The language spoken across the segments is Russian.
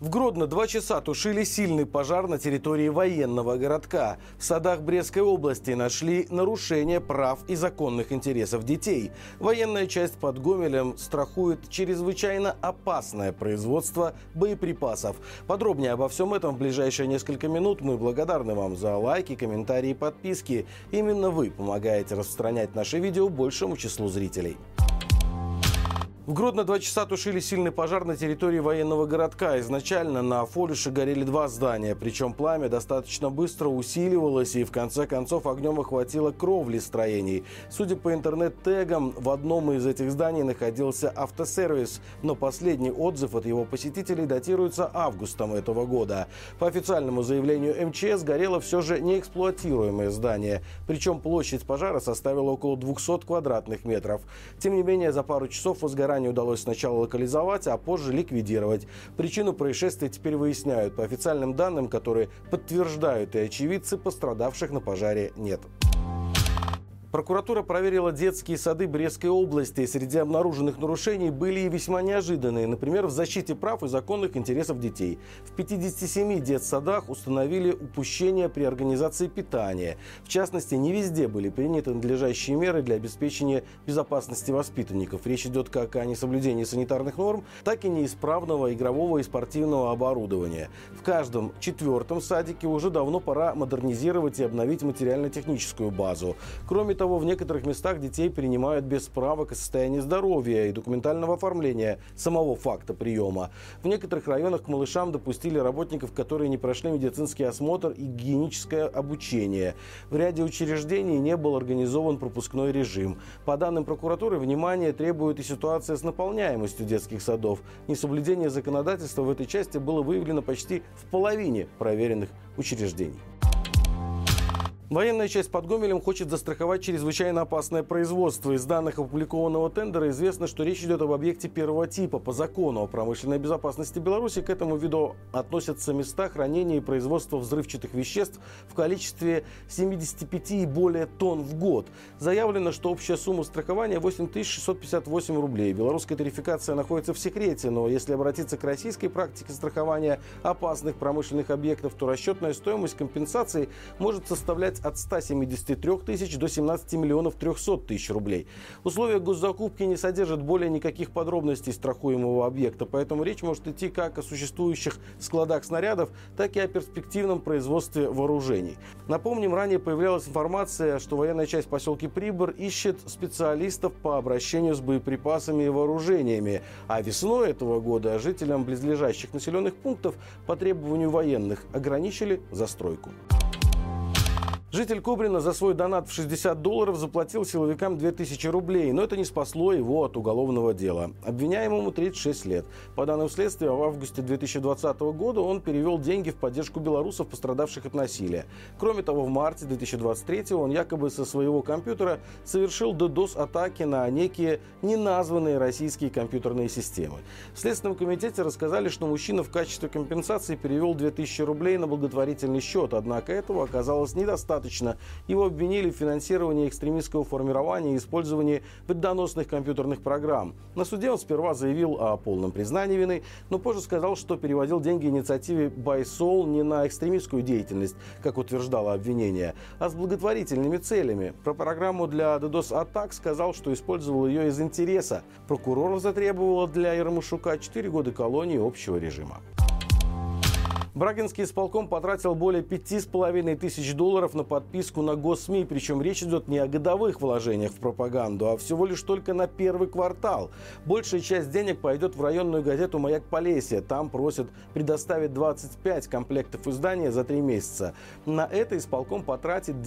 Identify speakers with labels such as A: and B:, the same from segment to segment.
A: В Гродно два часа тушили сильный пожар на территории военного городка. В садах Брестской области нашли нарушение прав и законных интересов детей. Военная часть под Гомелем страхует чрезвычайно опасное производство боеприпасов. Подробнее обо всем этом в ближайшие несколько минут. Мы благодарны вам за лайки, комментарии подписки. Именно вы помогаете распространять наши видео большему числу зрителей. В Гродно два часа тушили сильный пожар на территории военного городка. Изначально на Фолюше горели два здания, причем пламя достаточно быстро усиливалось и в конце концов огнем охватило кровли строений. Судя по интернет-тегам, в одном из этих зданий находился автосервис, но последний отзыв от его посетителей датируется августом этого года. По официальному заявлению МЧС горело все же неэксплуатируемое здание, причем площадь пожара составила около 200 квадратных метров. Тем не менее, за пару часов возгорание Ранее удалось сначала локализовать, а позже ликвидировать. Причину происшествия теперь выясняют. По официальным данным, которые подтверждают и очевидцы, пострадавших на пожаре нет. Прокуратура проверила детские сады Брестской области. Среди обнаруженных нарушений были и весьма неожиданные. Например, в защите прав и законных интересов детей. В 57 детсадах установили упущения при организации питания. В частности, не везде были приняты надлежащие меры для обеспечения безопасности воспитанников. Речь идет как о несоблюдении санитарных норм, так и неисправного игрового и спортивного оборудования. В каждом четвертом садике уже давно пора модернизировать и обновить материально-техническую базу. Кроме того, в некоторых местах детей принимают без справок о состоянии здоровья и документального оформления самого факта приема. В некоторых районах к малышам допустили работников, которые не прошли медицинский осмотр и гигиеническое обучение. В ряде учреждений не был организован пропускной режим. По данным прокуратуры, внимание требует и ситуация с наполняемостью детских садов. Несоблюдение законодательства в этой части было выявлено почти в половине проверенных учреждений. Военная часть под Гомелем хочет застраховать чрезвычайно опасное производство. Из данных опубликованного тендера известно, что речь идет об объекте первого типа. По закону о промышленной безопасности Беларуси к этому виду относятся места хранения и производства взрывчатых веществ в количестве 75 и более тонн в год. Заявлено, что общая сумма страхования 8658 рублей. Белорусская тарификация находится в секрете, но если обратиться к российской практике страхования опасных промышленных объектов, то расчетная стоимость компенсации может составлять от 173 тысяч до 17 миллионов 300 тысяч рублей. Условия госзакупки не содержат более никаких подробностей страхуемого объекта, поэтому речь может идти как о существующих складах снарядов, так и о перспективном производстве вооружений. Напомним, ранее появлялась информация, что военная часть в поселке Прибор ищет специалистов по обращению с боеприпасами и вооружениями, а весной этого года жителям близлежащих населенных пунктов по требованию военных ограничили застройку. Житель Кобрина за свой донат в 60 долларов заплатил силовикам 2000 рублей, но это не спасло его от уголовного дела. Обвиняемому 36 лет. По данным следствия, в августе 2020 года он перевел деньги в поддержку белорусов, пострадавших от насилия. Кроме того, в марте 2023 он якобы со своего компьютера совершил DDoS-атаки на некие неназванные российские компьютерные системы. В Следственном комитете рассказали, что мужчина в качестве компенсации перевел 2000 рублей на благотворительный счет, однако этого оказалось недостаточно достаточно. Его обвинили в финансировании экстремистского формирования и использовании вредоносных компьютерных программ. На суде он сперва заявил о полном признании вины, но позже сказал, что переводил деньги инициативе Байсол не на экстремистскую деятельность, как утверждало обвинение, а с благотворительными целями. Про программу для DDoS-атак сказал, что использовал ее из интереса. Прокурор затребовал для Ермошука 4 года колонии общего режима. Брагинский исполком потратил более пяти с половиной тысяч долларов на подписку на госсми, причем речь идет не о годовых вложениях в пропаганду, а всего лишь только на первый квартал. Большая часть денег пойдет в районную газету «Маяк Полесье». Там просят предоставить 25 комплектов издания за три месяца. На это исполком потратит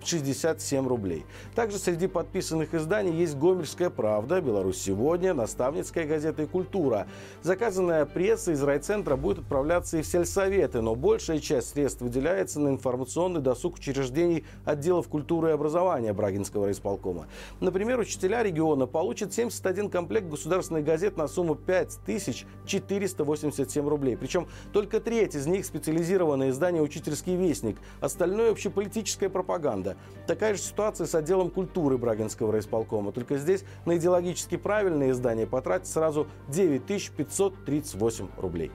A: 2467 рублей. Также среди подписанных изданий есть «Гомельская правда», «Беларусь сегодня», «Наставницкая газета» и «Культура». Заказанная пресса из райцентра будет отправляться и в сельсоветы, но большая часть средств выделяется на информационный досуг учреждений отделов культуры и образования Брагинского райисполкома. Например, учителя региона получат 71 комплект государственных газет на сумму 5487 рублей. Причем только треть из них специализированное издание «Учительский вестник», остальное общеполитическая пропаганда. Объекта. Такая же ситуация с отделом культуры Брагинского райисполкома. Только здесь на идеологически правильные здания потратить сразу 9538 рублей.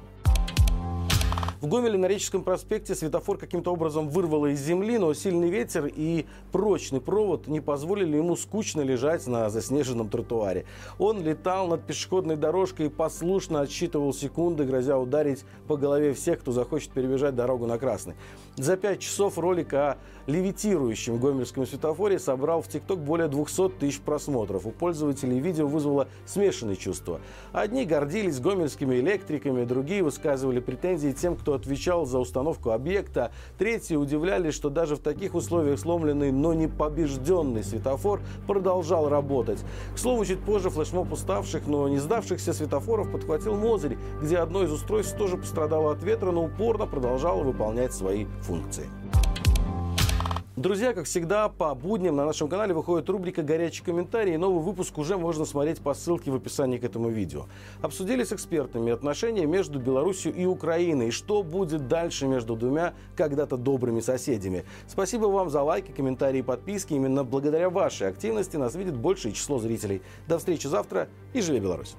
A: В Гомеле на Реческом проспекте светофор каким-то образом вырвало из земли, но сильный ветер и прочный провод не позволили ему скучно лежать на заснеженном тротуаре. Он летал над пешеходной дорожкой и послушно отсчитывал секунды, грозя ударить по голове всех, кто захочет перебежать дорогу на красный. За пять часов ролик о левитирующем гомельском светофоре собрал в ТикТок более 200 тысяч просмотров. У пользователей видео вызвало смешанные чувства. Одни гордились гомельскими электриками, другие высказывали претензии тем, кто отвечал за установку объекта. Третьи удивлялись, что даже в таких условиях сломленный, но не побежденный светофор продолжал работать. К слову, чуть позже флешмоб уставших, но не сдавшихся светофоров подхватил Мозырь, где одно из устройств тоже пострадало от ветра, но упорно продолжало выполнять свои функции. Друзья, как всегда, по будням на нашем канале выходит рубрика «Горячие комментарии». Новый выпуск уже можно смотреть по ссылке в описании к этому видео. Обсудили с экспертами отношения между Беларусью и Украиной. И что будет дальше между двумя когда-то добрыми соседями. Спасибо вам за лайки, комментарии и подписки. Именно благодаря вашей активности нас видит большее число зрителей. До встречи завтра и живи Беларусь!